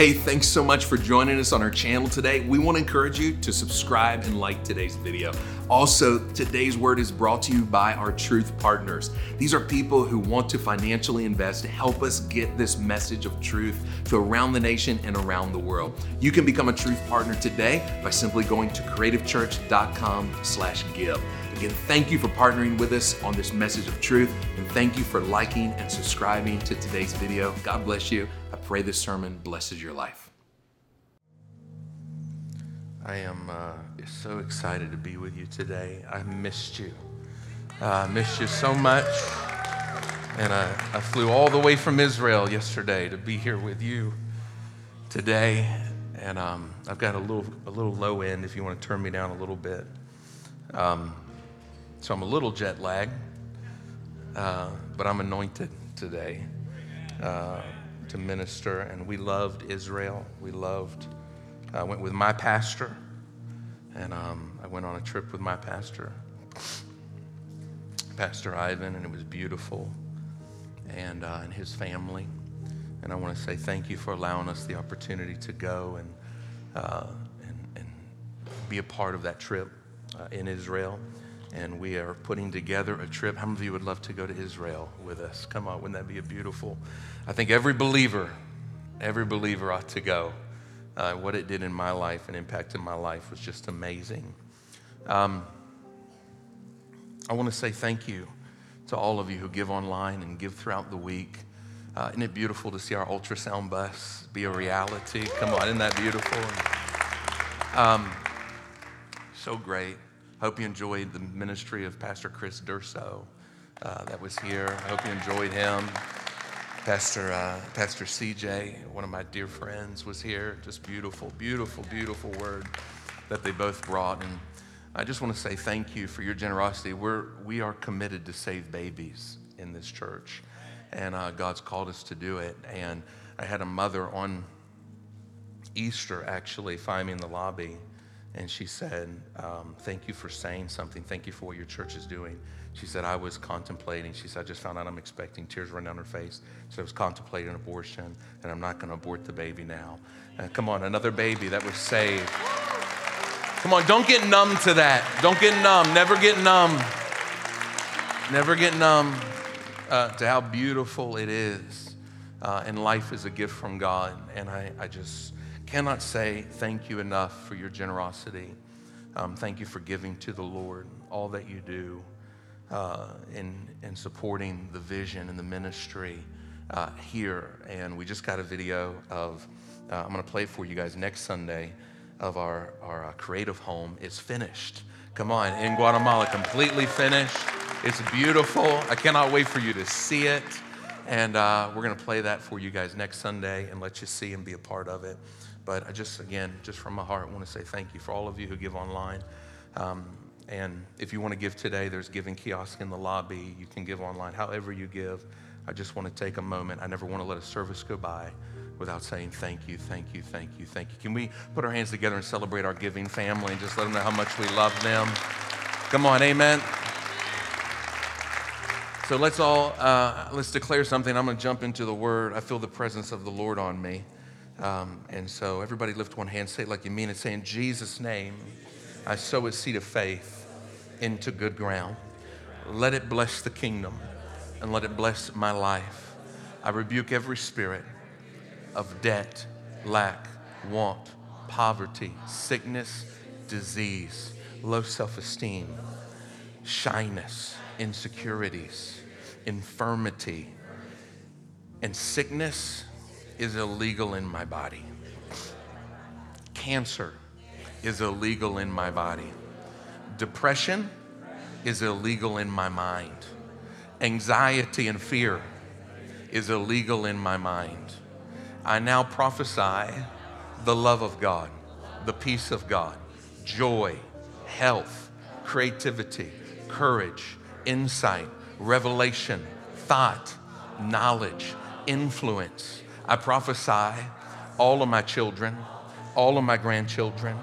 Hey, thanks so much for joining us on our channel today. We want to encourage you to subscribe and like today's video. Also, today's word is brought to you by our truth partners. These are people who want to financially invest to help us get this message of truth to around the nation and around the world. You can become a truth partner today by simply going to creativechurch.com/give. Again, thank you for partnering with us on this message of truth, and thank you for liking and subscribing to today's video. God bless you. Pray this sermon blesses your life. I am uh, so excited to be with you today. I missed you. Uh, I missed you so much. And I, I flew all the way from Israel yesterday to be here with you today. And um, I've got a little, a little low end if you want to turn me down a little bit. Um, so I'm a little jet lagged, uh, but I'm anointed today uh, to minister. And we loved Israel. We loved, I went with my pastor, and um, I went on a trip with my pastor, Pastor Ivan, and it was beautiful, and, uh, and his family. And I want to say thank you for allowing us the opportunity to go and, uh, and, and be a part of that trip uh, in Israel and we are putting together a trip. How many of you would love to go to Israel with us? Come on, wouldn't that be a beautiful? I think every believer, every believer ought to go. Uh, what it did in my life and impacted my life was just amazing. Um, I want to say thank you to all of you who give online and give throughout the week. Uh, isn't it beautiful to see our ultrasound bus be a reality? Come on, isn't that beautiful? Um, so great. Hope you enjoyed the ministry of Pastor Chris Durso uh, that was here. I hope you enjoyed him. Pastor, uh, Pastor CJ, one of my dear friends, was here. Just beautiful, beautiful, beautiful word that they both brought. And I just want to say thank you for your generosity. We're, we are committed to save babies in this church, and uh, God's called us to do it. And I had a mother on Easter actually find me in the lobby and she said, um, Thank you for saying something. Thank you for what your church is doing. She said, I was contemplating. She said, I just found out I'm expecting. Tears running down her face. So I was contemplating abortion, and I'm not going to abort the baby now. Uh, come on, another baby that was saved. Come on, don't get numb to that. Don't get numb. Never get numb. Never get numb uh, to how beautiful it is. Uh, and life is a gift from God. And I, I just cannot say thank you enough for your generosity. Um, thank you for giving to the Lord all that you do uh, in, in supporting the vision and the ministry uh, here. And we just got a video of, uh, I'm going to play for you guys next Sunday, of our, our uh, creative home. It's finished. Come on, in Guatemala, completely finished. It's beautiful. I cannot wait for you to see it. And uh, we're going to play that for you guys next Sunday and let you see and be a part of it. But I just, again, just from my heart, want to say thank you for all of you who give online. Um, and if you want to give today, there's giving kiosk in the lobby. You can give online, however you give. I just want to take a moment. I never want to let a service go by without saying thank you, thank you, thank you, thank you. Can we put our hands together and celebrate our giving family and just let them know how much we love them? Come on, amen. So let's all uh, let's declare something. I'm going to jump into the word. I feel the presence of the Lord on me. Um, and so everybody lift one hand, say it like you mean it. Say, in Jesus' name, I sow a seed of faith into good ground. Let it bless the kingdom and let it bless my life. I rebuke every spirit of debt, lack, want, poverty, sickness, disease, low self esteem, shyness, insecurities, infirmity, and sickness is illegal in my body. Cancer is illegal in my body. Depression is illegal in my mind. Anxiety and fear is illegal in my mind. I now prophesy the love of God, the peace of God, joy, health, creativity, courage, insight, revelation, thought, knowledge, influence, I prophesy all of my children, all of my grandchildren,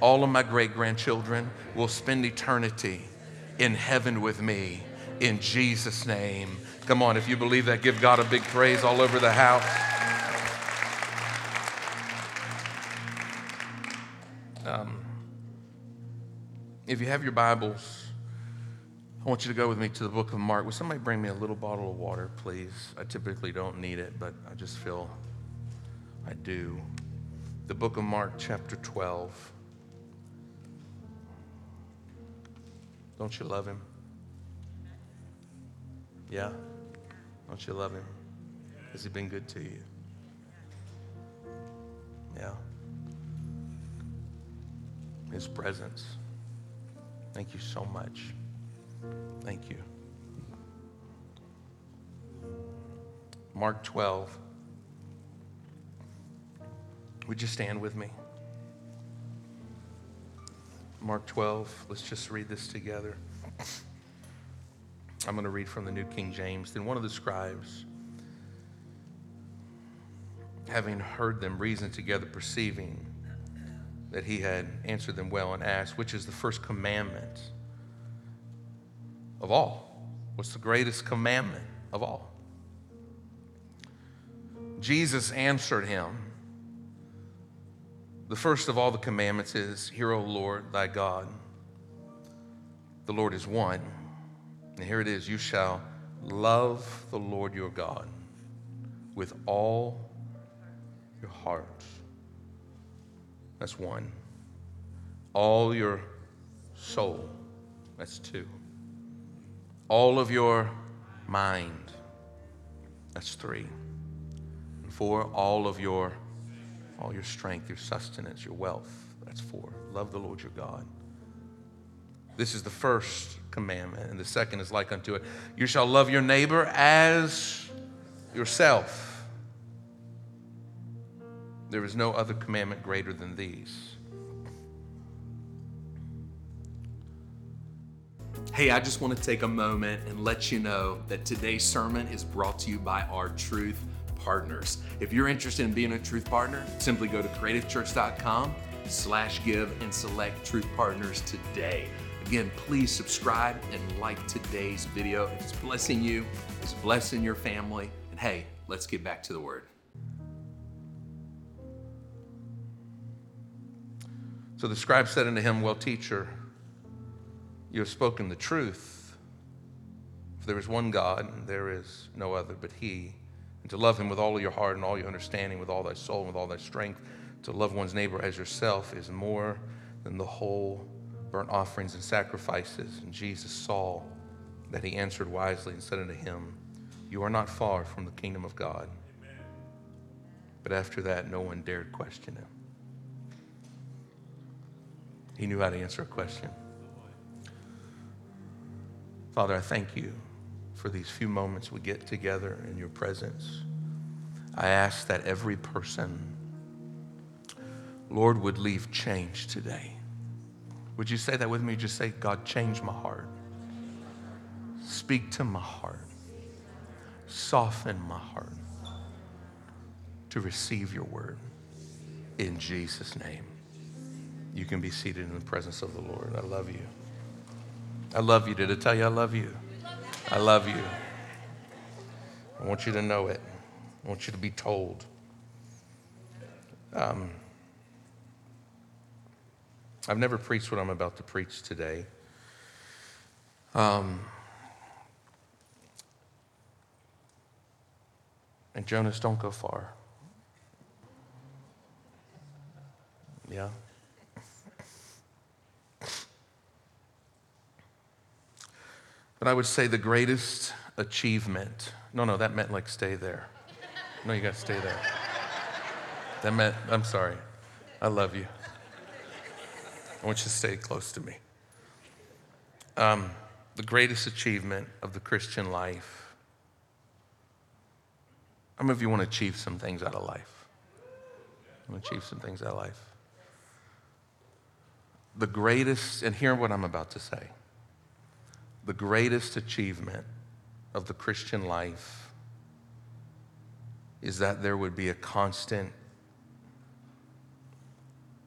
all of my great grandchildren will spend eternity in heaven with me in Jesus' name. Come on, if you believe that, give God a big praise all over the house. Um, if you have your Bibles, I want you to go with me to the book of Mark. Will somebody bring me a little bottle of water, please? I typically don't need it, but I just feel I do. The book of Mark, chapter 12. Don't you love him? Yeah? Don't you love him? Has he been good to you? Yeah. His presence. Thank you so much. Thank you. Mark 12. Would you stand with me? Mark 12. Let's just read this together. I'm going to read from the New King James. Then one of the scribes, having heard them reason together, perceiving that he had answered them well, and asked, Which is the first commandment of all? What's the greatest commandment of all? Jesus answered him, The first of all the commandments is, Hear, O Lord, thy God. The Lord is one. And here it is you shall love the Lord your God with all your heart. That's one. All your soul. That's two. All of your mind. That's three. And four, all of your all your strength, your sustenance, your wealth. That's four. Love the Lord your God. This is the first commandment, and the second is like unto it. You shall love your neighbor as yourself. There is no other commandment greater than these. Hey, I just want to take a moment and let you know that today's sermon is brought to you by our Truth Partners. If you're interested in being a Truth Partner, simply go to creativechurch.com slash give and select Truth Partners today. Again, please subscribe and like today's video. It's blessing you, it's blessing your family. And hey, let's get back to the word. So the scribe said unto him, Well, teacher, you have spoken the truth. For there is one God, and there is no other but He. And to love Him with all of your heart and all your understanding, with all thy soul and with all thy strength, to love one's neighbor as yourself is more than the whole burnt offerings and sacrifices. And Jesus saw that he answered wisely and said unto him, You are not far from the kingdom of God. But after that, no one dared question him. He knew how to answer a question. Father, I thank you for these few moments we get together in your presence. I ask that every person, Lord, would leave changed today. Would you say that with me? Just say, God, change my heart. Speak to my heart. Soften my heart to receive your word. In Jesus' name. You can be seated in the presence of the Lord. I love you. I love you. Did I tell you I love you? I love you. I want you to know it. I want you to be told. Um, I've never preached what I'm about to preach today. Um, and Jonas, don't go far. Yeah? But I would say the greatest achievement, no, no, that meant like stay there. No, you got to stay there. That meant, I'm sorry. I love you. I want you to stay close to me. Um, the greatest achievement of the Christian life. How many of you want to achieve some things out of life? Want to achieve some things out of life? The greatest, and hear what I'm about to say the greatest achievement of the Christian life is that there would be a constant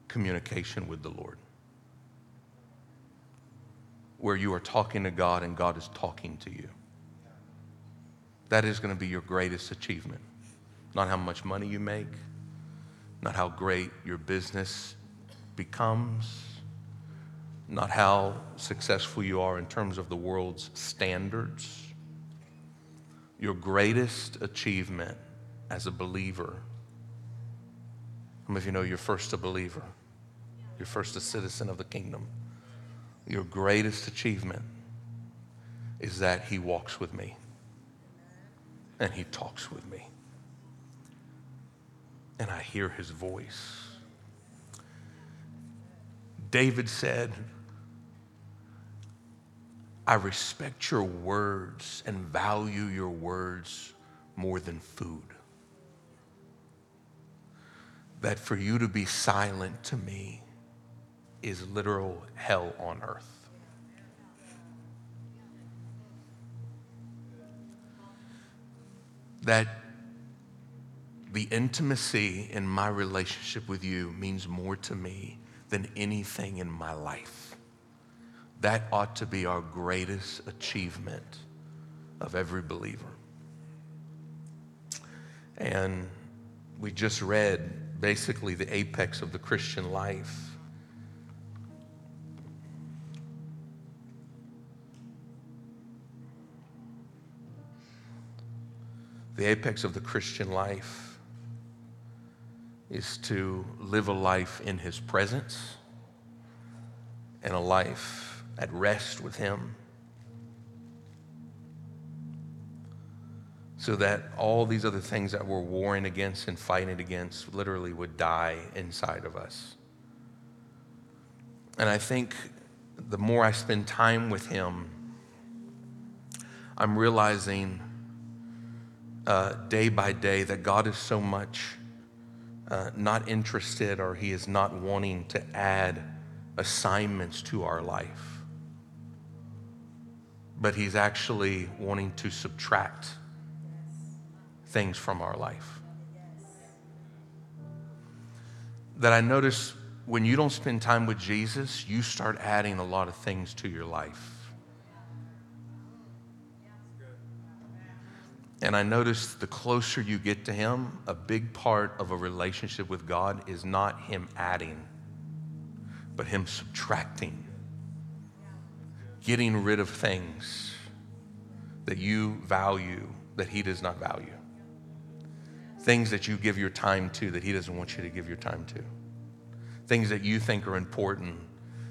communication with the Lord. Where you are talking to God and God is talking to you. That is going to be your greatest achievement. Not how much money you make, not how great your business becomes, not how successful you are in terms of the world's standards. Your greatest achievement as a believer. How many of you know you're first a believer? You're first a citizen of the kingdom. Your greatest achievement is that He walks with me and He talks with me. And I hear His voice. David said, I respect your words and value your words more than food. That for you to be silent to me is literal hell on earth. That the intimacy in my relationship with you means more to me than anything in my life. That ought to be our greatest achievement of every believer. And we just read basically the apex of the Christian life. The apex of the Christian life is to live a life in His presence and a life at rest with Him. So that all these other things that we're warring against and fighting against literally would die inside of us. And I think the more I spend time with Him, I'm realizing uh, day by day that God is so much uh, not interested or He is not wanting to add assignments to our life, but He's actually wanting to subtract things from our life. That I notice when you don't spend time with Jesus, you start adding a lot of things to your life. And I notice the closer you get to Him, a big part of a relationship with God is not Him adding, but Him subtracting, getting rid of things that you value that He does not value, things that you give your time to that He doesn't want you to give your time to, things that you think are important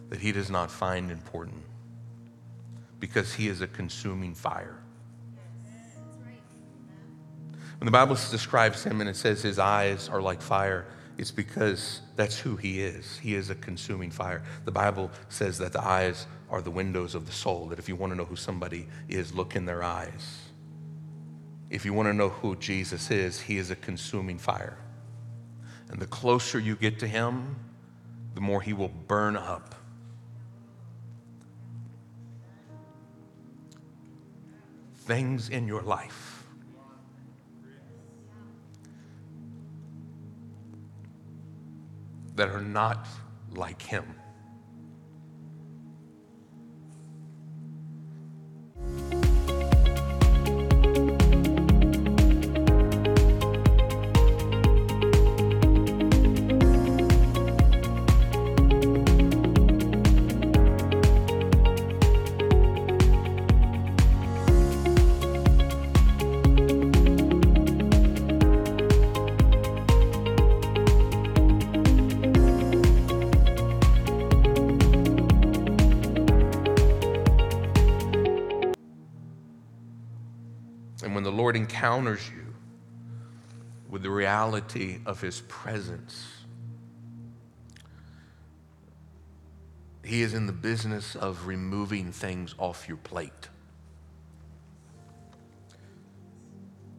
that He does not find important. Because He is a consuming fire. When the Bible describes him and it says his eyes are like fire, it's because that's who he is. He is a consuming fire. The Bible says that the eyes are the windows of the soul, that if you want to know who somebody is, look in their eyes. If you want to know who Jesus is, he is a consuming fire. And the closer you get to him, the more he will burn up. Things in your life that are not like him. Encounters you with the reality of his presence, he is in the business of removing things off your plate.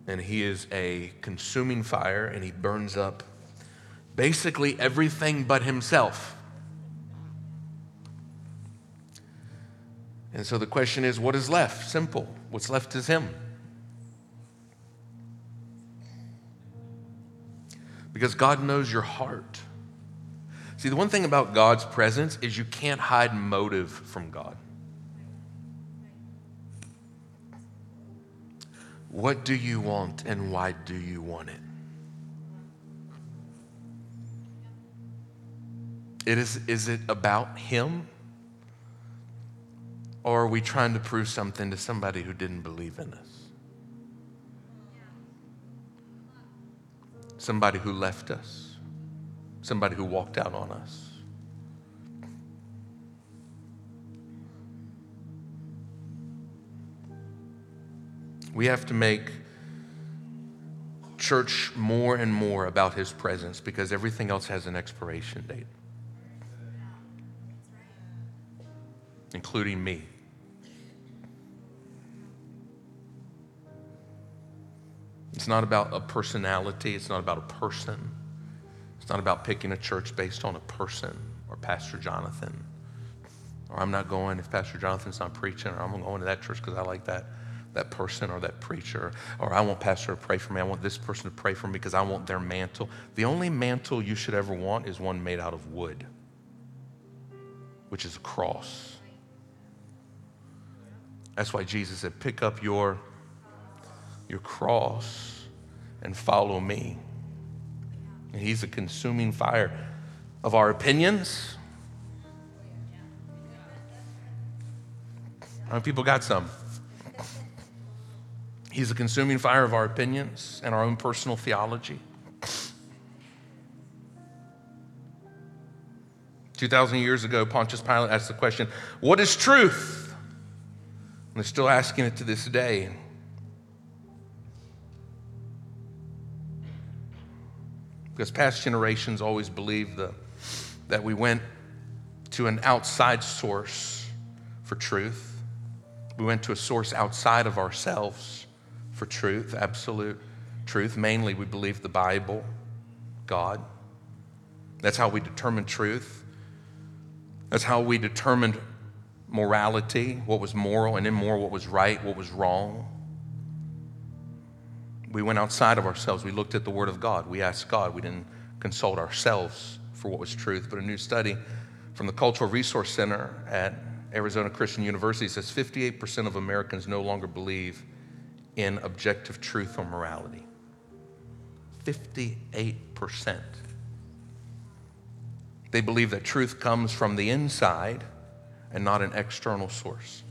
And he is a consuming fire and he burns up basically everything but himself. And so the question is what is left? Simple. What's left is him. Because God knows your heart. See, the one thing about God's presence is you can't hide motive from God. What do you want and why do you want it? It is, is it about Him? Or are we trying to prove something to somebody who didn't believe in us? Somebody who left us? Somebody who walked out on us? We have to make church more and more about his presence because everything else has an expiration date, including me. It's not about a personality, it's not about a person. It's not about picking a church based on a person or Pastor Jonathan. Or I'm not going if Pastor Jonathan's not preaching, or I'm going to that church because I like that that person or that preacher, or I want pastor to pray for me. I want this person to pray for me because I want their mantle. The only mantle you should ever want is one made out of wood, which is a cross. That's why Jesus said, pick up your, your cross and follow me. And he's a consuming fire of our opinions. How many people got some? He's a consuming fire of our opinions and our own personal theology. 2,000 years ago, Pontius Pilate asked the question, What is truth? And they're still asking it to this day. Because past generations always believed the, that we went to an outside source for truth. We went to a source outside of ourselves for truth, absolute truth. Mainly, we believed the Bible, God. That's how we determined truth. That's how we determined morality, what was moral and immoral, what was right, what was wrong. We went outside of ourselves. We looked at the Word of God. We asked God. We didn't consult ourselves for what was truth. But a new study from the Cultural Research Center at Arizona Christian University says 58% of Americans no longer believe in objective truth or morality. 58%. They believe that truth comes from the inside and not an external source.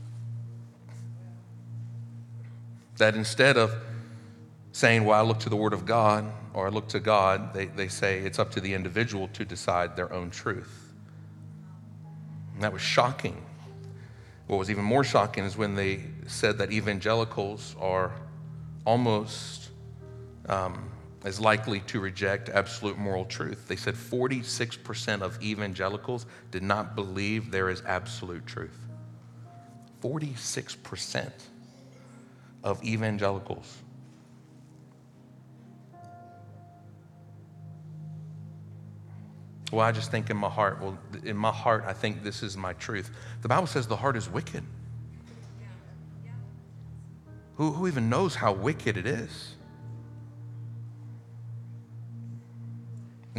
That instead of saying, Well, I look to the Word of God or I look to God, they, they say it's up to the individual to decide their own truth. And that was shocking what was even more shocking is when they said that evangelicals are almost um, as likely to reject absolute moral truth. They said 46% of evangelicals did not believe there is absolute truth. 46% of evangelicals. Well, I just think in my heart, well, in my heart, I think this is my truth. The Bible says the heart is wicked. Who, who even knows how wicked it is?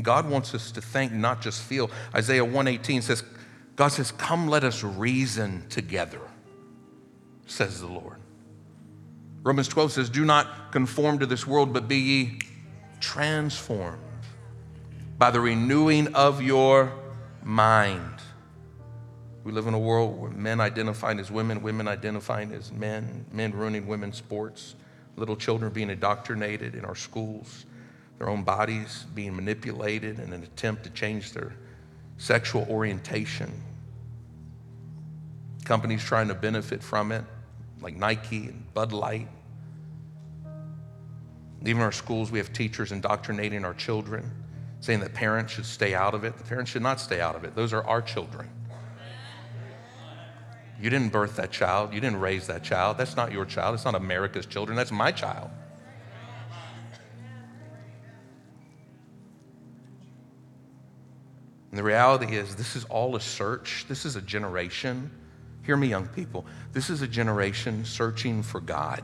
God wants us to think, not just feel. Isaiah 118 says, God says, Come, let us reason together, says the Lord. Romans 12 says, Do not conform to this world, but be ye transformed by the renewing of your mind. We live in a world where men identifying as women, women identifying as men, men ruining women's sports, little children being indoctrinated in our schools, their own bodies being manipulated in an attempt to change their sexual orientation. Companies trying to benefit from it, like Nike and Bud Light. Even our schools, we have teachers indoctrinating our children saying that parents should stay out of it. The parents should not stay out of it. Those are our children. You didn't birth that child. You didn't raise that child. That's not your child. It's not America's children. That's my child. And the reality is, this is all a search. This is a generation. Hear me, young people. This is a generation searching for God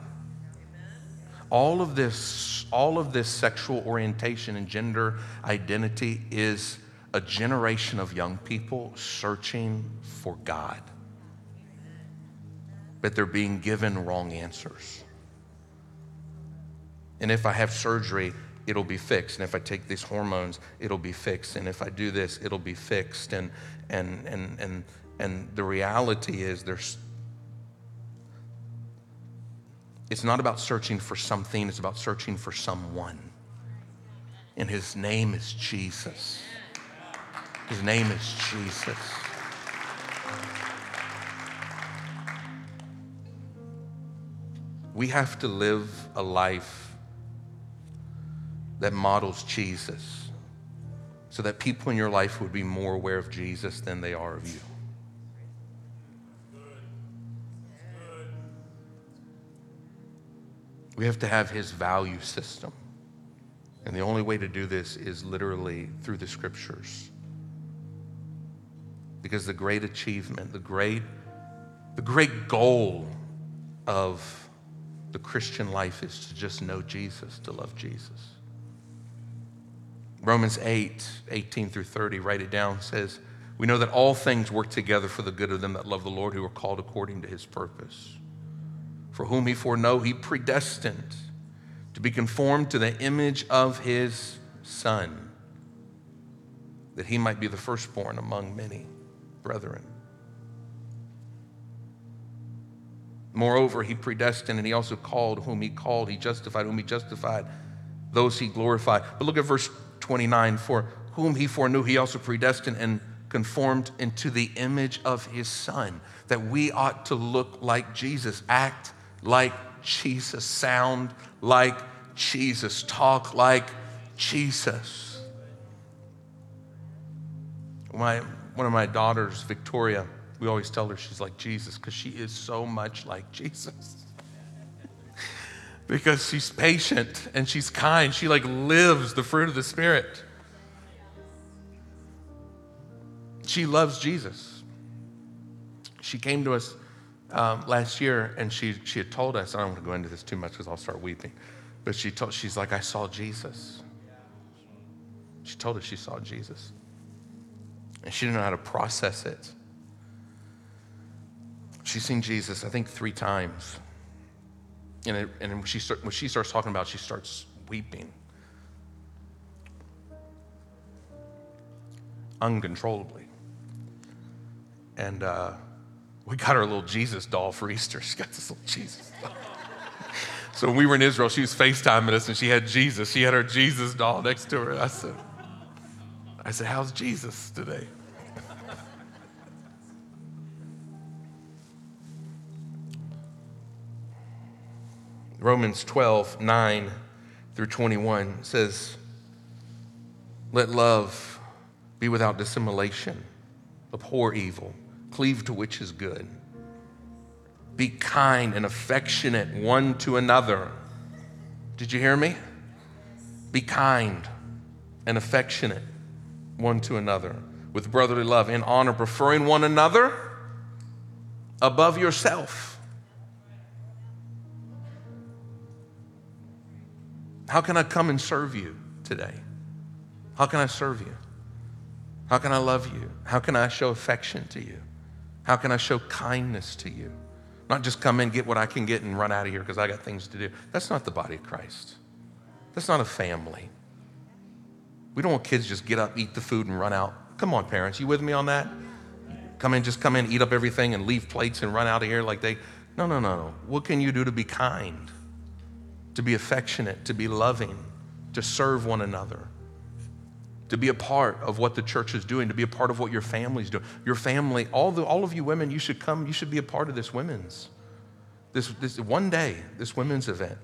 all of this, all of this sexual orientation and gender identity is a generation of young people searching for God. But they're being given wrong answers. And if I have surgery, it'll be fixed. And if I take these hormones, it'll be fixed. And if I do this, it'll be fixed. And and and and and the reality is there's it's not about searching for something, it's about searching for someone. And his name is Jesus. His name is Jesus. We have to live a life that models Jesus so that people in your life would be more aware of Jesus than they are of you. We have to have his value system. And the only way to do this is literally through the scriptures. Because the great achievement, the great, the great goal of the Christian life is to just know Jesus, to love Jesus. Romans 8, 18 through 30, write it down, says, We know that all things work together for the good of them that love the Lord, who are called according to his purpose. For whom he foreknow, he predestined to be conformed to the image of his Son, that he might be the firstborn among many brethren. Moreover, he predestined and he also called whom he called, he justified whom he justified, those he glorified. But look at verse 29 For whom he foreknew, he also predestined and conformed into the image of his Son, that we ought to look like Jesus, act like Jesus, sound like Jesus, talk like Jesus. My, one of my daughters, Victoria, we always tell her she's like Jesus because she is so much like Jesus. because she's patient and she's kind. She like lives the fruit of the Spirit. She loves Jesus. She came to us um, last year, and she, she had told us, I don't want to go into this too much because I'll start weeping, but she told, she's like, I saw Jesus. She told us she saw Jesus. And she didn't know how to process it. She's seen Jesus, I think, three times. And, it, and when, she start, when she starts talking about it, she starts weeping uncontrollably. And uh, we got her little Jesus doll for Easter. She got this little Jesus doll. so when we were in Israel, she was FaceTiming us and she had Jesus. She had her Jesus doll next to her. I said, I said, How's Jesus today? Romans 12, 9 through 21 says, Let love be without dissimulation, abhor evil cleave to which is good. Be kind and affectionate one to another. Did you hear me? Be kind and affectionate one to another with brotherly love in honor, preferring one another above yourself. How can I come and serve you today? How can I serve you? How can I love you? How can I show affection to you? How can I show kindness to you? Not just come in, get what I can get, and run out of here because I got things to do. That's not the body of Christ. That's not a family. We don't want kids just get up, eat the food, and run out. Come on, parents, you with me on that? Come in, just come in, eat up everything, and leave plates and run out of here like they. No, no, no, no. What can you do to be kind, to be affectionate, to be loving, to serve one another? To be a part of what the church is doing, to be a part of what your family's doing. Your family, all, the, all of you women, you should come, you should be a part of this women's. This, this one day, this women's event.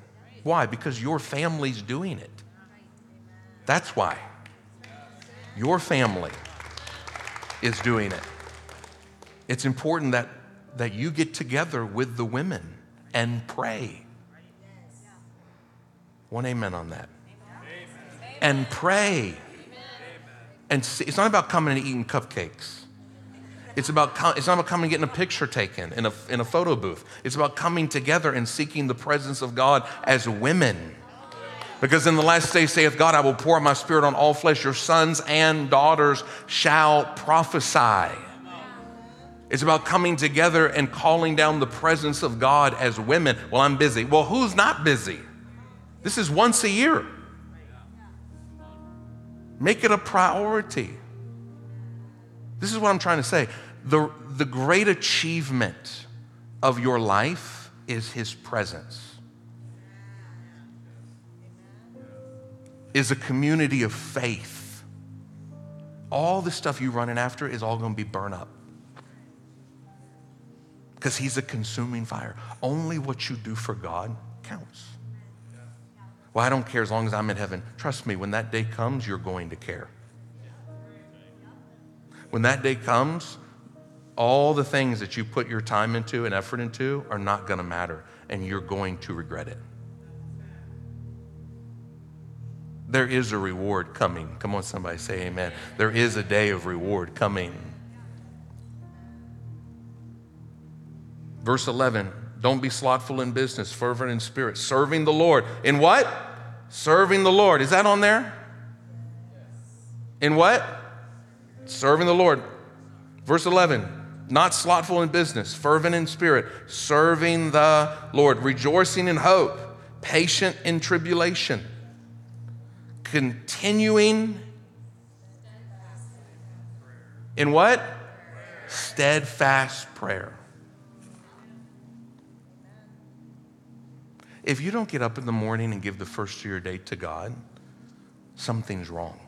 Why? Because your family's doing it. That's why. Your family is doing it. It's important that, that you get together with the women and pray. One amen on that. And pray and see, it's not about coming and eating cupcakes. It's, about, it's not about coming and getting a picture taken in a, in a photo booth. It's about coming together and seeking the presence of God as women. Because in the last days saith God, I will pour my spirit on all flesh. Your sons and daughters shall prophesy. It's about coming together and calling down the presence of God as women. Well, I'm busy. Well, who's not busy? This is once a year. Make it a priority. This is what I'm trying to say. The, the great achievement of your life is His presence, is a community of faith. All the stuff you're running after is all going to be burned up because He's a consuming fire. Only what you do for God counts. Well, I don't care as long as I'm in heaven. Trust me, when that day comes, you're going to care. When that day comes, all the things that you put your time into and effort into are not going to matter, and you're going to regret it. There is a reward coming. Come on, somebody say amen. There is a day of reward coming. Verse 11 Don't be slothful in business, fervent in spirit, serving the Lord. In what? Serving the Lord. Is that on there? In what? Serving the Lord. Verse 11 not slothful in business, fervent in spirit, serving the Lord, rejoicing in hope, patient in tribulation, continuing in what? Steadfast prayer. If you don't get up in the morning and give the first of your day to God, something's wrong.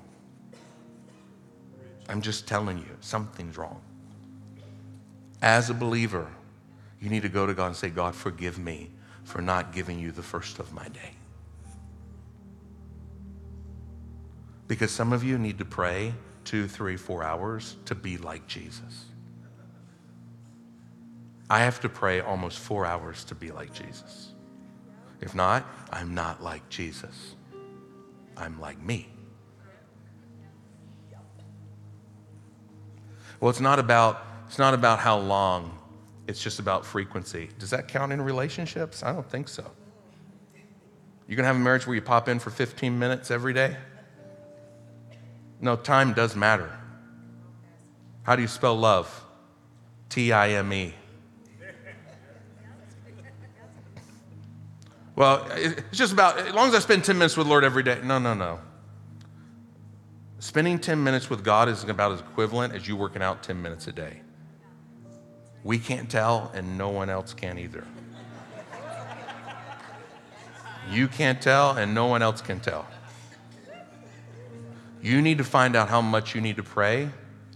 I'm just telling you, something's wrong. As a believer, you need to go to God and say, God, forgive me for not giving you the first of my day. Because some of you need to pray two, three, four hours to be like Jesus. I have to pray almost four hours to be like Jesus. If not, I'm not like Jesus. I'm like me. Well, it's not about it's not about how long. It's just about frequency. Does that count in relationships? I don't think so. You're gonna have a marriage where you pop in for 15 minutes every day? No, time does matter. How do you spell love? T I M E. Well, it's just about, as long as I spend 10 minutes with the Lord every day. No, no, no. Spending 10 minutes with God is about as equivalent as you working out 10 minutes a day. We can't tell, and no one else can either. You can't tell, and no one else can tell. You need to find out how much you need to pray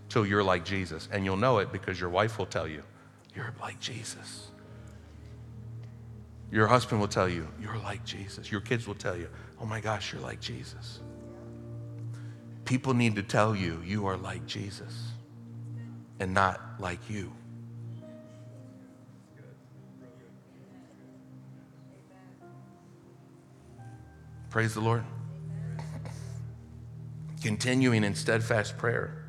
till you're like Jesus. And you'll know it because your wife will tell you, you're like Jesus. Your husband will tell you, You're like Jesus. Your kids will tell you, Oh my gosh, you're like Jesus. People need to tell you, You are like Jesus and not like you. Praise the Lord. Continuing in steadfast prayer.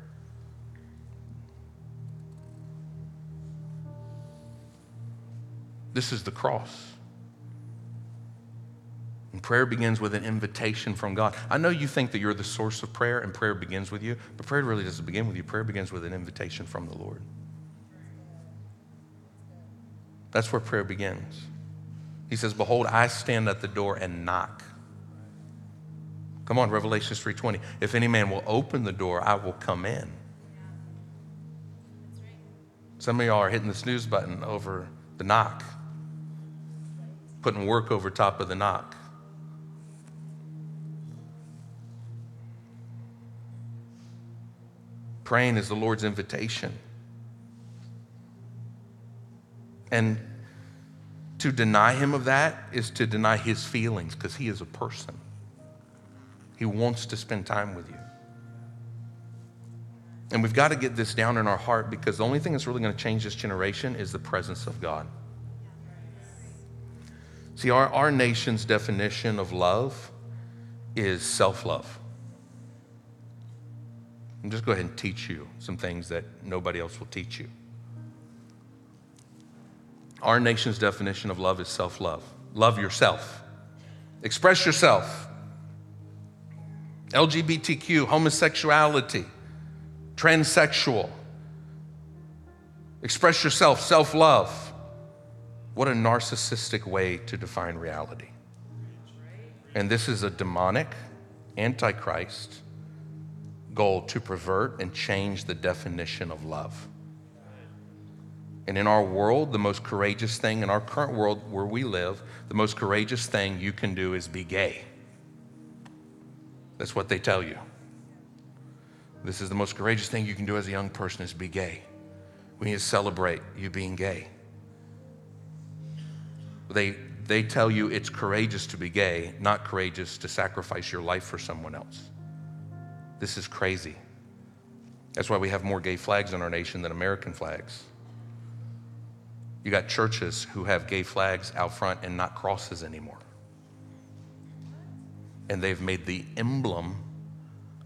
This is the cross. And prayer begins with an invitation from God. I know you think that you're the source of prayer and prayer begins with you, but prayer really doesn't begin with you. Prayer begins with an invitation from the Lord. That's where prayer begins. He says, Behold, I stand at the door and knock. Come on, Revelation 3:20. If any man will open the door, I will come in. Some of y'all are hitting the snooze button over the knock, putting work over top of the knock. Praying is the Lord's invitation. And to deny him of that is to deny his feelings because he is a person. He wants to spend time with you. And we've got to get this down in our heart because the only thing that's really going to change this generation is the presence of God. See, our, our nation's definition of love is self love. And just go ahead and teach you some things that nobody else will teach you. Our nation's definition of love is self love. Love yourself, express yourself. LGBTQ, homosexuality, transsexual. Express yourself, self love. What a narcissistic way to define reality. And this is a demonic, antichrist, goal to pervert and change the definition of love. And in our world, the most courageous thing, in our current world where we live, the most courageous thing you can do is be gay. That's what they tell you. This is the most courageous thing you can do as a young person is be gay. We need to celebrate you being gay. They, they tell you it's courageous to be gay, not courageous to sacrifice your life for someone else. This is crazy. That's why we have more gay flags in our nation than American flags. You got churches who have gay flags out front and not crosses anymore. And they've made the emblem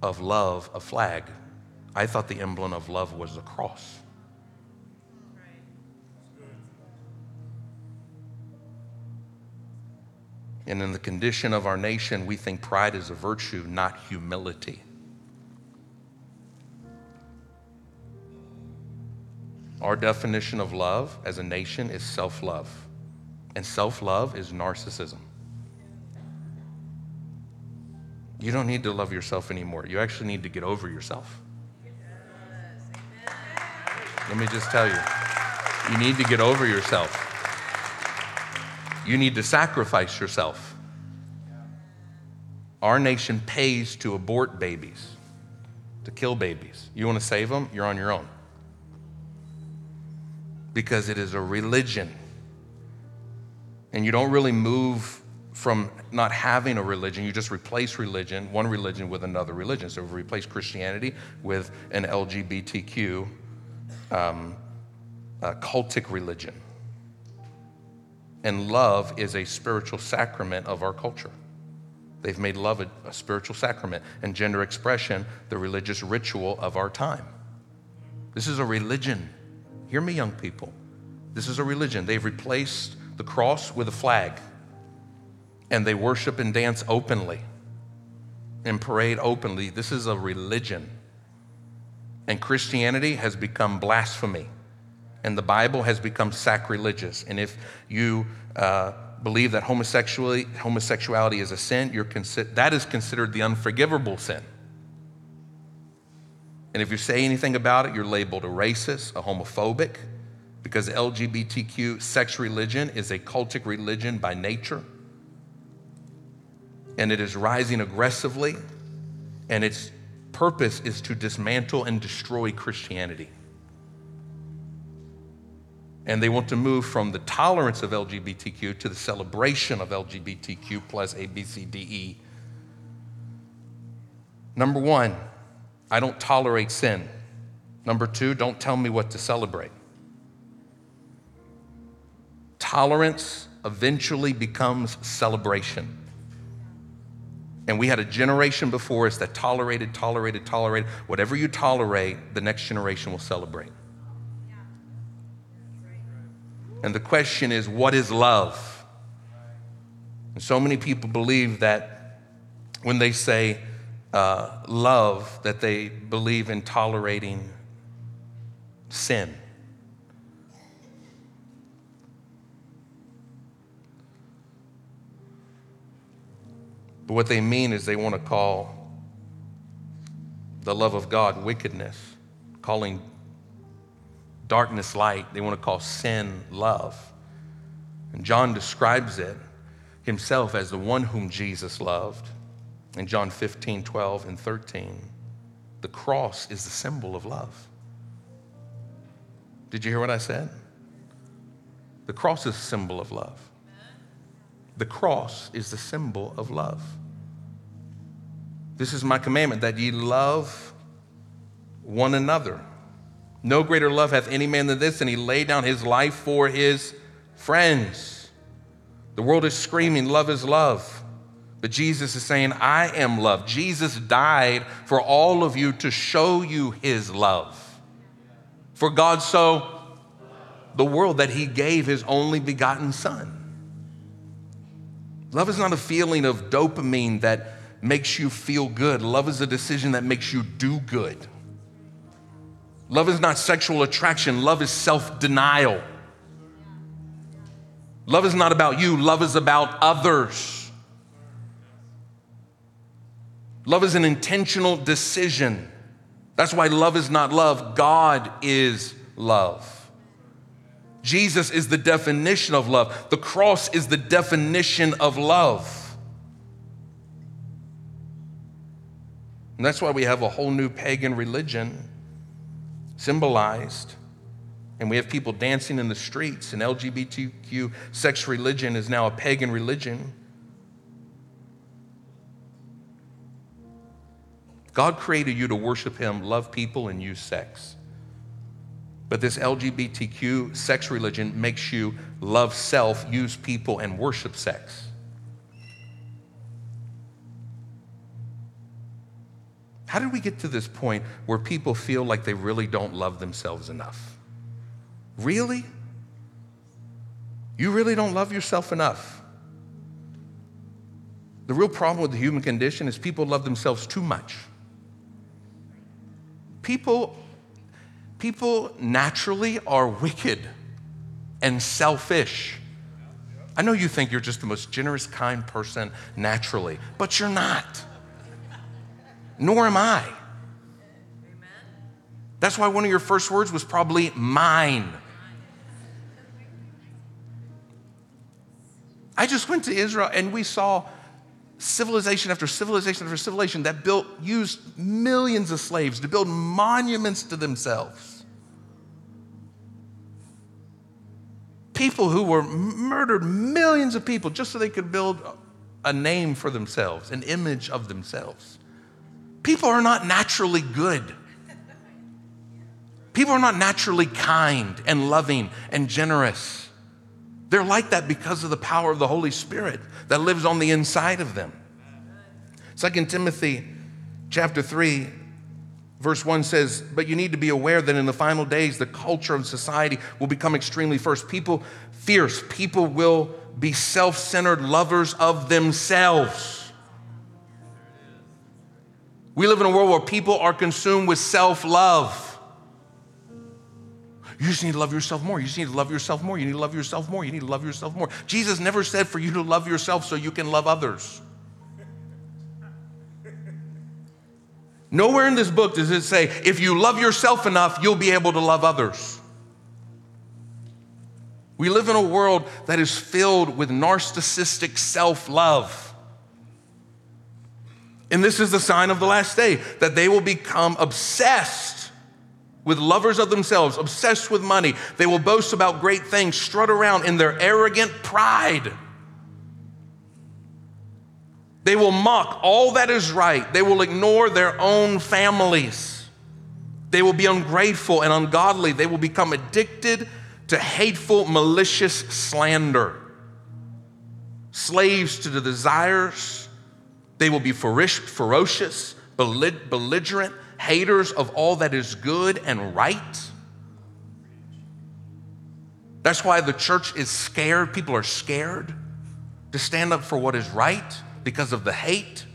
of love a flag. I thought the emblem of love was a cross. And in the condition of our nation, we think pride is a virtue, not humility. Our definition of love as a nation is self love, and self love is narcissism. You don't need to love yourself anymore. You actually need to get over yourself. Let me just tell you you need to get over yourself. You need to sacrifice yourself. Our nation pays to abort babies, to kill babies. You want to save them? You're on your own. Because it is a religion. And you don't really move from not having a religion, you just replace religion, one religion with another religion. So we replace Christianity with an LGBTQ um, cultic religion. And love is a spiritual sacrament of our culture. They've made love a, a, spiritual sacrament and gender expression the religious ritual of our time. This is a religion. Hear me, young people. This is a religion. They've replaced the cross with a flag, and they worship and dance openly and parade openly. This is a religion. And Christianity has become blasphemy and the Bible has become sacrilegious. And if you uh, believe that homosexuality, homosexuality is a sin, you're consi- that is considered the unforgivable sin. And if you say anything about it, you're labeled a racist, a homophobic, because LGBTQ sex religion is a cultic religion by nature. And it is rising aggressively, and its purpose is to dismantle and destroy Christianity and they want to move from the tolerance of LGBTQ to the celebration of LGBTQ plus A, B, C, D, E. Number one, I don't tolerate sin. Number two, don't tell me what to celebrate. Tolerance eventually becomes celebration. And we had a generation before us that tolerated, tolerated, tolerated. Whatever you tolerate, the next generation will celebrate. And the question is, what is love? And so many people believe that when they say uh, love, that they believe in tolerating sin. But what they mean is they want to call the love of God wickedness, calling darkness light. They want to call sin love. And John describes it himself as the one whom Jesus loved. In John 15, 12, and 13, the cross is the symbol of love. Did you hear what I said? The cross is a symbol of love. The cross is the symbol of love. This is my commandment that ye love one another no greater love hath any man than this, and he laid down his life for his friends. The world is screaming, Love is love. But Jesus is saying, I am love. Jesus died for all of you to show you his love. For God so the world that he gave his only begotten Son. Love is not a feeling of dopamine that makes you feel good, love is a decision that makes you do good. Love is not sexual attraction, love is self denial. Love is not about you, love is about others. Love is an intentional decision That's why love is not love, God is love. Jesus is the definition of love. The cross is the definition of love. And that's why we have a whole new pagan religion symbolized. And we have people dancing in the streets, and LGBTQ sex religion is now a pagan religion. God created you to worship Him, love people, and use sex. But this LGBTQ sex religion makes you love self, use people, and worship sex. How did we get to this point where people feel like they really don't love themselves enough? Really? You really don't love yourself enough. The real problem with the human condition is people love themselves too much. People, people naturally are wicked and selfish. I know you think you're just the most generous, kind person naturally, but you're not. Nor am I. That's why one of your first words was probably mine. I just went to Israel and we saw civilization after civilization after civilization that built, used millions of slaves to build monuments to themselves. People who were murdered millions of people just so they could build a name for themselves, an image of themselves. People are not naturally good. People are not naturally kind and loving and generous. They're like that because of the power of the Holy Spirit that lives on the inside of them. 2 Timothy chapter 3 verse 1 says, "But you need to be aware that in the final days the culture of society will become extremely first people fierce. People will be self-centered lovers of themselves." We live in a world where people are consumed with self-love. You just need to love yourself more. You just need to love yourself more. You need to love yourself more. You need to love yourself more. Jesus never said for you to love yourself so you can love others. Nowhere in this book does it say if you love yourself enough, you'll be able to love others. We live in a world that is filled with narcissistic self love. And this is the sign of the last day that they will become obsessed with lovers of themselves, obsessed with money. They will boast about great things, strut around in their arrogant pride. They will mock all that is right. They will ignore their own families. They will be ungrateful and ungodly. They will become addicted to hateful, malicious slander. Slaves to the desires. They will be ferocious, belligerent, haters of all that is good and right. That's why the church is scared. People are scared to stand up for what is right because of the hate.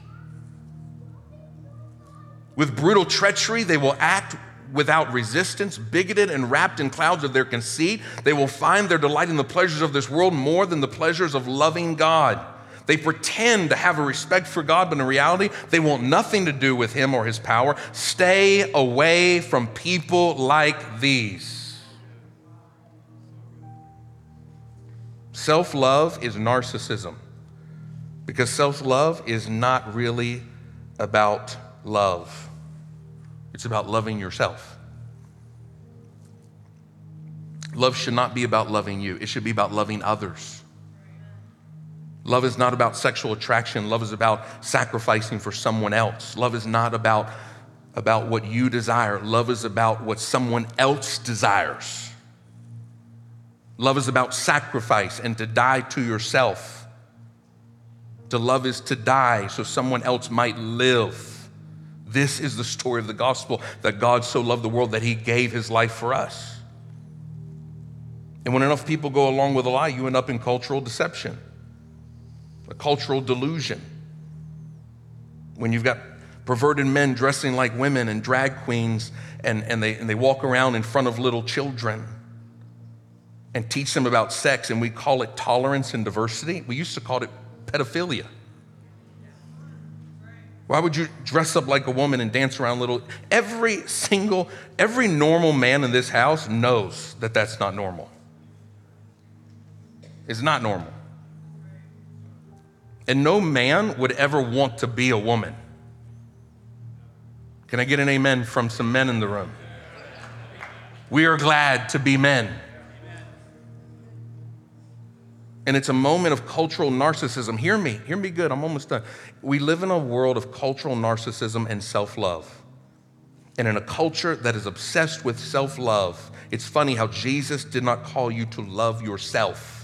With brutal treachery, they will act without resistance, bigoted and wrapped in clouds of their conceit. They will find their delight in the pleasures of this world more than the pleasures of loving God. They pretend to have a respect for God, but in reality, they want nothing to do with Him or His power. Stay away from people like these. Self love is narcissism because self love is not really about love, it's about loving yourself. Love should not be about loving you, it should be about loving others. Love is not about sexual attraction. Love is about sacrificing for someone else. Love is not about, about what you desire. Love is about what someone else desires. Love is about sacrifice and to die to yourself. To love is to die so someone else might live. This is the story of the gospel that God so loved the world that he gave his life for us. And when enough people go along with a lie, you end up in cultural deception a cultural delusion. When you've got perverted men dressing like women and drag queens, and, and, they, and they walk around in front of little children and teach them about sex, and we call it tolerance and diversity. We used to call it pedophilia. Why would you dress up like a woman and dance around little? Every single, every normal man in this house knows that that's not normal. It's not normal. And no man would ever want to be a woman. Can I get an amen from some men in the room? We are glad to be men. And it's a moment of cultural narcissism. Hear me, hear me good, I'm almost done. We live in a world of cultural narcissism and self love. And in a culture that is obsessed with self love, it's funny how Jesus did not call you to love yourself.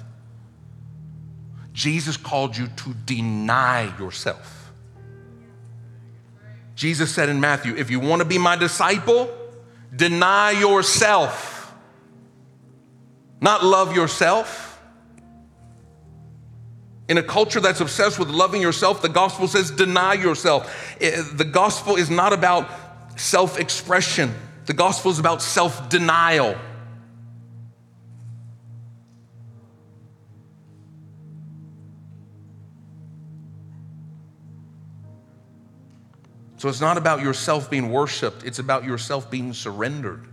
Jesus called you to deny yourself. Jesus said in Matthew, if you want to be my disciple, deny yourself. Not love yourself. In a culture that's obsessed with loving yourself, the gospel says deny yourself. Eh, the gospel is not about self expression, the gospel is about self denial. So it's not about yourself being worshiped, it's about yourself being surrendered.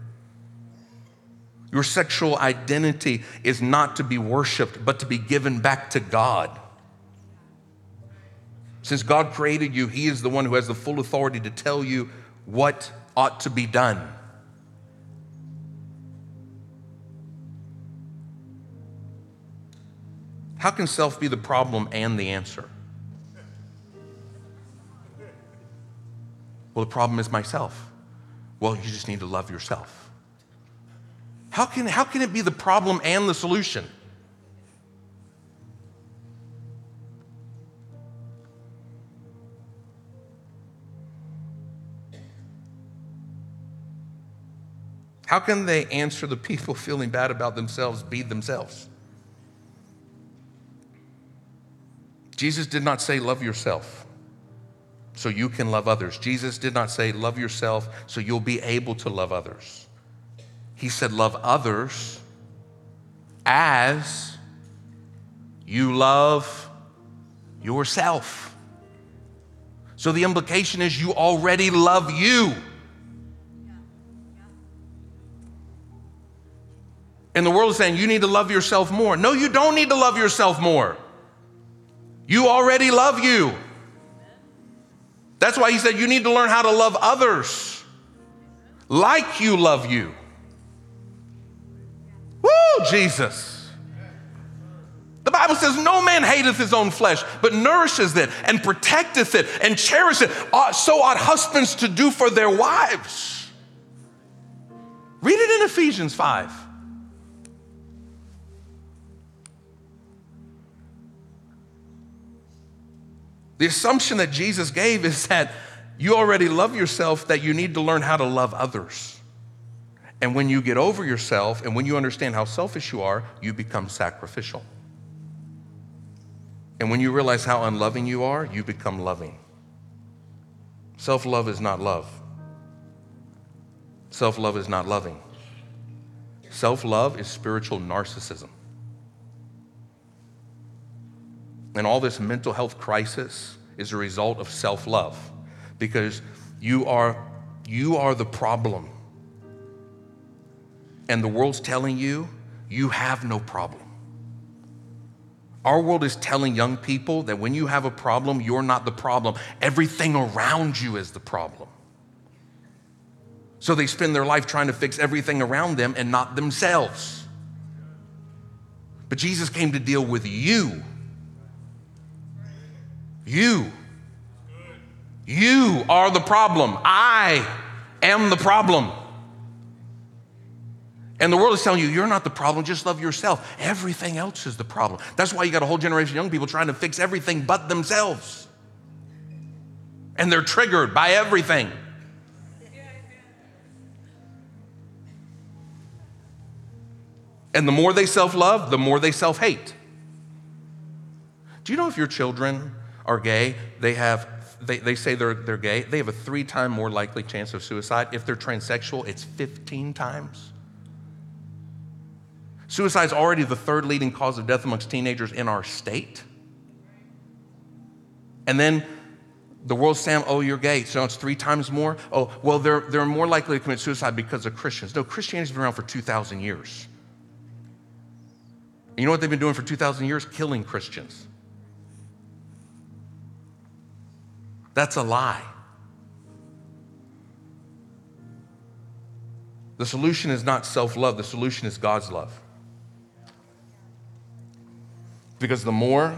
Your sexual identity is not to be worshiped, but to be given back to God. Since God created you, He is the one who has the full authority to tell you what ought to be done. How can self be the problem and the answer? Well, the problem is myself. Well, you just need to love yourself. How can, how can it be the problem and the solution? How can they answer the people feeling bad about themselves be themselves? Jesus did not say, Love yourself so you can love others. Jesus did not say, Love yourself so you'll be able to love others. He said, Love others as you love yourself. So the implication is you already love you. And the world is saying you need to love yourself more. No, you don't need to love yourself more. You already love you. That's why he said you need to learn how to love others like you love you. Woo, Jesus. The Bible says, No man hateth his own flesh, but nourishes it and protecteth it and cherisheth it. Uh, so ought husbands to do for their wives. Read it in Ephesians 5. The assumption that Jesus gave is that you already love yourself, that you need to learn how to love others. And when you get over yourself and when you understand how selfish you are, you become sacrificial. And when you realize how unloving you are, you become loving. Self love is not love. Self love is not loving. Self love is spiritual narcissism. And all this mental health crisis is a result of self love because you are, you are the problem. And the world's telling you, you have no problem. Our world is telling young people that when you have a problem, you're not the problem. Everything around you is the problem. So they spend their life trying to fix everything around them and not themselves. But Jesus came to deal with you you. You are the problem. I am the problem. And the world is telling you, you're not the problem, just love yourself. Everything else is the problem. That's why you got a whole generation of young people trying to fix everything but themselves. And they're triggered by everything. And the more they self love, the more they self hate. Do you know if your children are gay, they have they, they say they're, they're gay, they have a three time more likely chance of suicide. If they're transsexual, it's 15 times. Suicide is already the third leading cause of death amongst teenagers in our state. And then The world saying, oh, you're gay, so it's three times more. Oh, well, they're, they're more likely to commit suicide because of Christians. No, Christianity's been around for 2,000 years. And you know what they've been doing for 2,000 years? Killing Christians. That's a lie. The solution is not self love, the solution is God's love. Because the more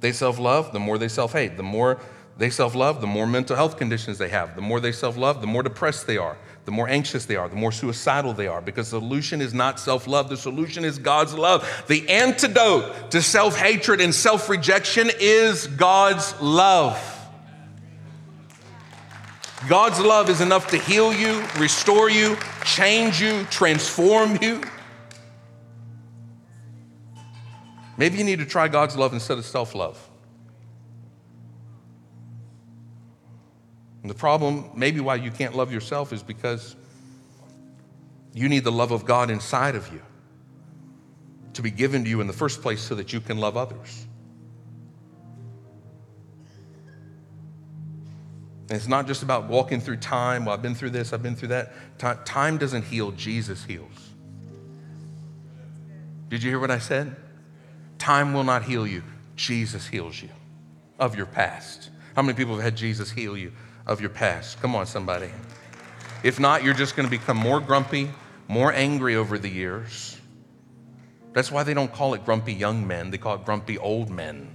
they self love, the more they self hate. The more they self love, the more mental health conditions they have. The more they self love, the more depressed they are, the more anxious they are, the more suicidal they are. Because the solution is not self love, the solution is God's love. The antidote to self hatred and self rejection is God's love. God's love is enough to heal you, restore you, change you, transform you. Maybe you need to try God's love instead of self love. the problem, maybe why you can't love yourself, is because you need the love of God inside of you to be given to you in the first place so that you can love others. And it's not just about walking through time. Well, I've been through this, I've been through that. Time doesn't heal, Jesus heals. Did you hear what I said? Time will not heal you, Jesus heals you of your past. How many people have had Jesus heal you of your past? Come on, somebody. If not, you're just going to become more grumpy, more angry over the years. That's why they don't call it grumpy young men, they call it grumpy old men.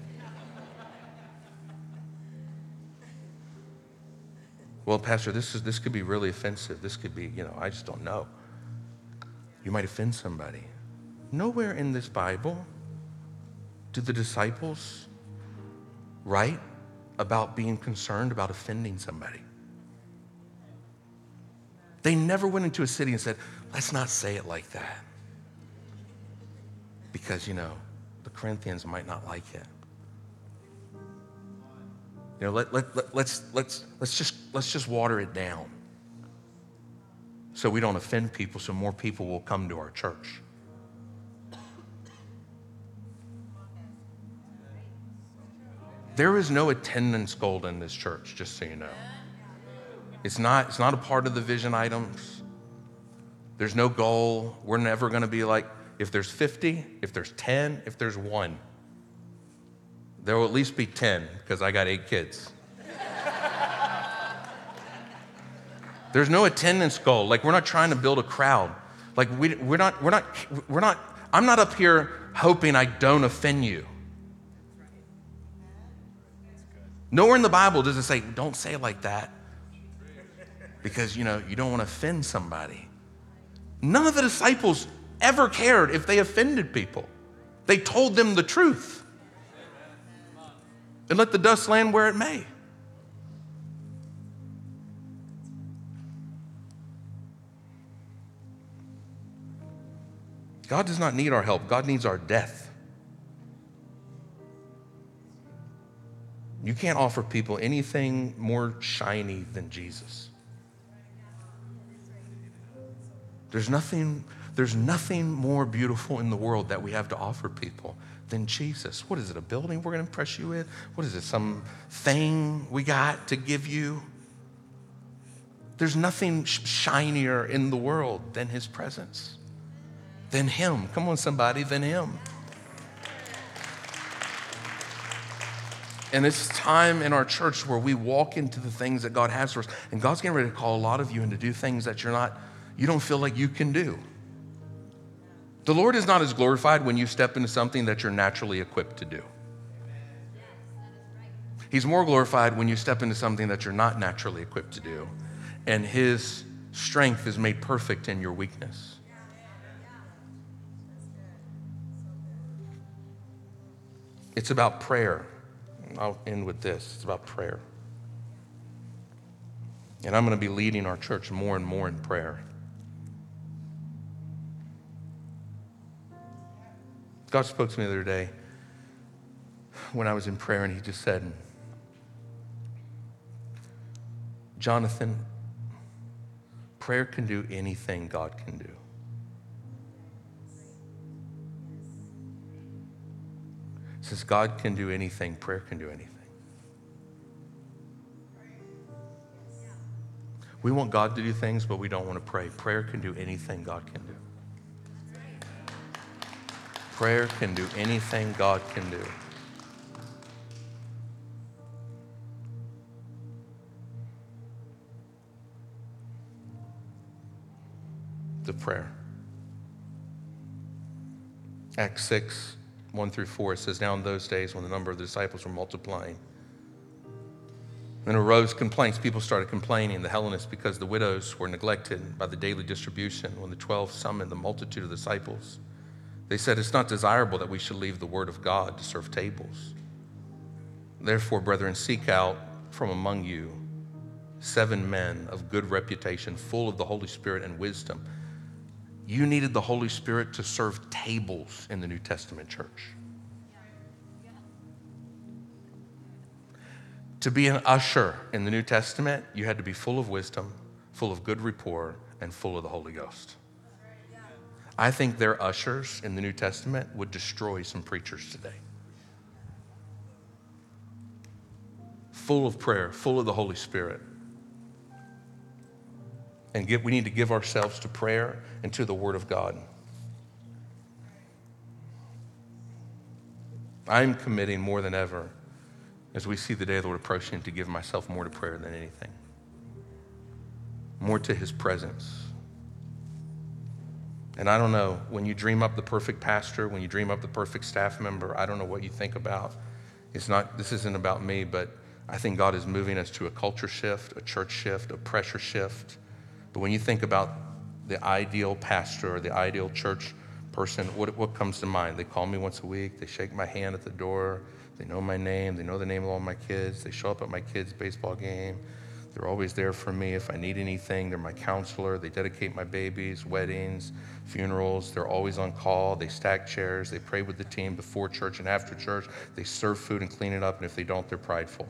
Well, Pastor, this, is, this could be really offensive. This could be, you know, I just don't know. You might offend somebody. Nowhere in this Bible do the disciples write about being concerned about offending somebody. They never went into a city and said, let's not say it like that. Because, you know, the Corinthians might not like it. You know, let, let, let, let's, let's, let's, just, let's just water it down so we don't offend people, so more people will come to our church. There is no attendance goal in this church, just so you know. It's not, it's not a part of the vision items. There's no goal. We're never going to be like, if there's 50, if there's 10, if there's one. There will at least be 10 because I got eight kids. There's no attendance goal. Like, we're not trying to build a crowd. Like, we, we're, not, we're, not, we're not, I'm not up here hoping I don't offend you. Nowhere in the Bible does it say, don't say it like that because, you know, you don't want to offend somebody. None of the disciples ever cared if they offended people. They told them the truth and let the dust land where it may. God does not need our help, God needs our death. You can't offer people anything more shiny than Jesus. There's nothing, there's nothing more beautiful in the world that we have to offer people than Jesus. What is it, a building we're going to impress you with? What is it, some thing we got to give you? There's nothing shinier in the world than his presence, than him. Come on, somebody, than him. And it's time in our church where we walk into the things that God has for us. And God's getting ready to call a lot of you in to do things that you're not, you don't feel like you can do. The Lord is not as glorified when you step into something that you're naturally equipped to do. He's more glorified when you step into something that you're not naturally equipped to do, and His strength is made perfect in your weakness. It's about prayer. I'll end with this it's about prayer. And I'm going to be leading our church more and more in prayer. God spoke to me the other day when I was in prayer, and He just said, Jonathan, prayer can do anything God can do. Says God can do anything, prayer can do anything. We want God to do things, but we don't want to pray. Prayer can do anything God can do. Prayer can do anything God can do. The prayer. Acts 6, 1 through 4, it says, Now in those days when the number of the disciples were multiplying, then arose complaints. People started complaining, the Hellenists, because the widows were neglected by the daily distribution. When the twelve summoned the multitude of disciples, they said, It's not desirable that we should leave the word of God to serve tables. Therefore, brethren, seek out from among you seven men of good reputation, full of the Holy Spirit and wisdom. You needed the Holy Spirit to serve tables in the New Testament church. To be an usher in the New Testament, you had to be full of wisdom, full of good rapport, and full of the Holy Ghost. I think their ushers in the New Testament would destroy some preachers today. Full of prayer, full of the Holy Spirit. And give, we need to give ourselves to prayer and to the Word of God. I'm committing more than ever as we see the day of the Lord approaching to give myself more to prayer than anything, more to His presence. And I don't know, when you dream up the perfect pastor, when you dream up the perfect staff member, I don't know what you think about. It's not, this isn't about me, but I think God is moving us to a culture shift, a church shift, a pressure shift. But when you think about the ideal pastor or the ideal church person, what, what comes to mind? They call me once a week, they shake my hand at the door, they know my name, they know the name of all my kids, they show up at my kids' baseball game, they're always there for me if I need anything. They're my counselor. They dedicate my babies, weddings, funerals. They're always on call. They stack chairs. They pray with the team before church and after church. They serve food and clean it up. And if they don't, they're prideful.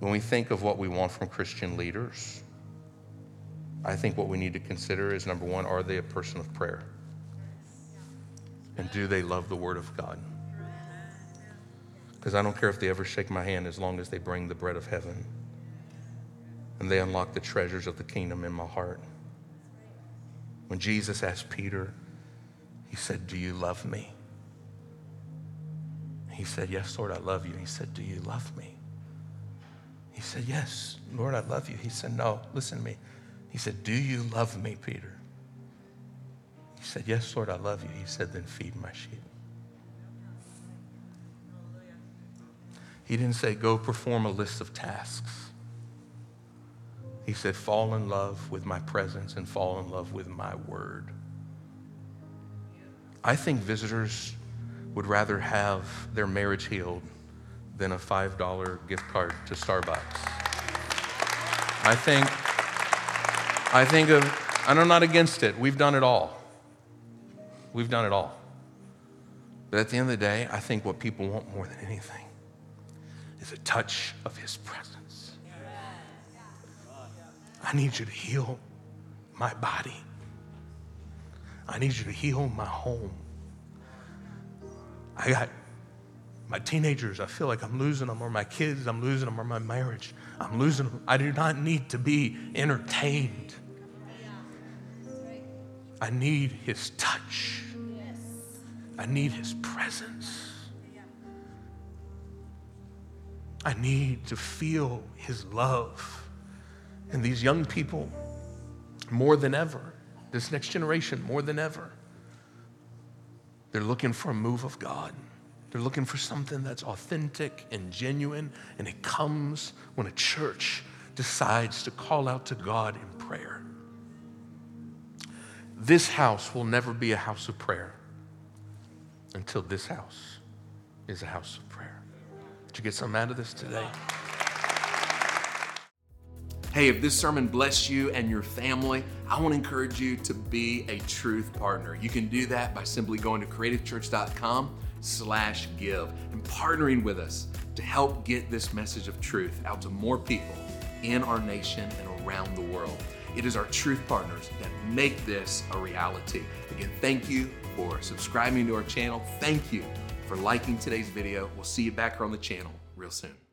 When we think of what we want from Christian leaders, I think what we need to consider is number one, are they a person of prayer? And do they love the Word of God? Because I don't care if they ever shake my hand as long as they bring the bread of heaven and they unlock the treasures of the kingdom in my heart. When Jesus asked Peter, he said, Do you love me? He said, Yes, Lord, I love you. He said, Do you love me? He said, Yes, Lord, I love you. He said, No, listen to me. He said, Do you love me, Peter? He said, Yes, Lord, I love you. He said, Then feed my sheep. He didn't say, go perform a list of tasks. He said, fall in love with my presence and fall in love with my word. I think visitors would rather have their marriage healed than a $5 gift card to Starbucks. I think, I think of, and I'm not against it. We've done it all. We've done it all. But at the end of the day, I think what people want more than anything is a touch of his presence. I need you to heal my body. I need you to heal my home. I got my teenagers, I feel like I'm losing them, or my kids, I'm losing them, or my marriage, I'm losing them. I do not need to be entertained. I need his touch. I need his presence. I need to feel his love. And these young people, more than ever, this next generation, more than ever, they're looking for a move of God. They're looking for something that's authentic and genuine, and it comes when a church decides to call out to God in prayer. This house will never be a house of prayer until this house is a house of prayer. You get something out of this today? Hey, if this sermon blessed you and your family, I want to encourage you to be a truth partner. You can do that by simply going to creativechurch.com slash give and partnering with us to help get this message of truth out to more people in our nation and around the world. It is our truth partners that make this a reality. Again, thank you for subscribing to our channel. Thank you for liking today's video. We'll see you back here on the channel real soon.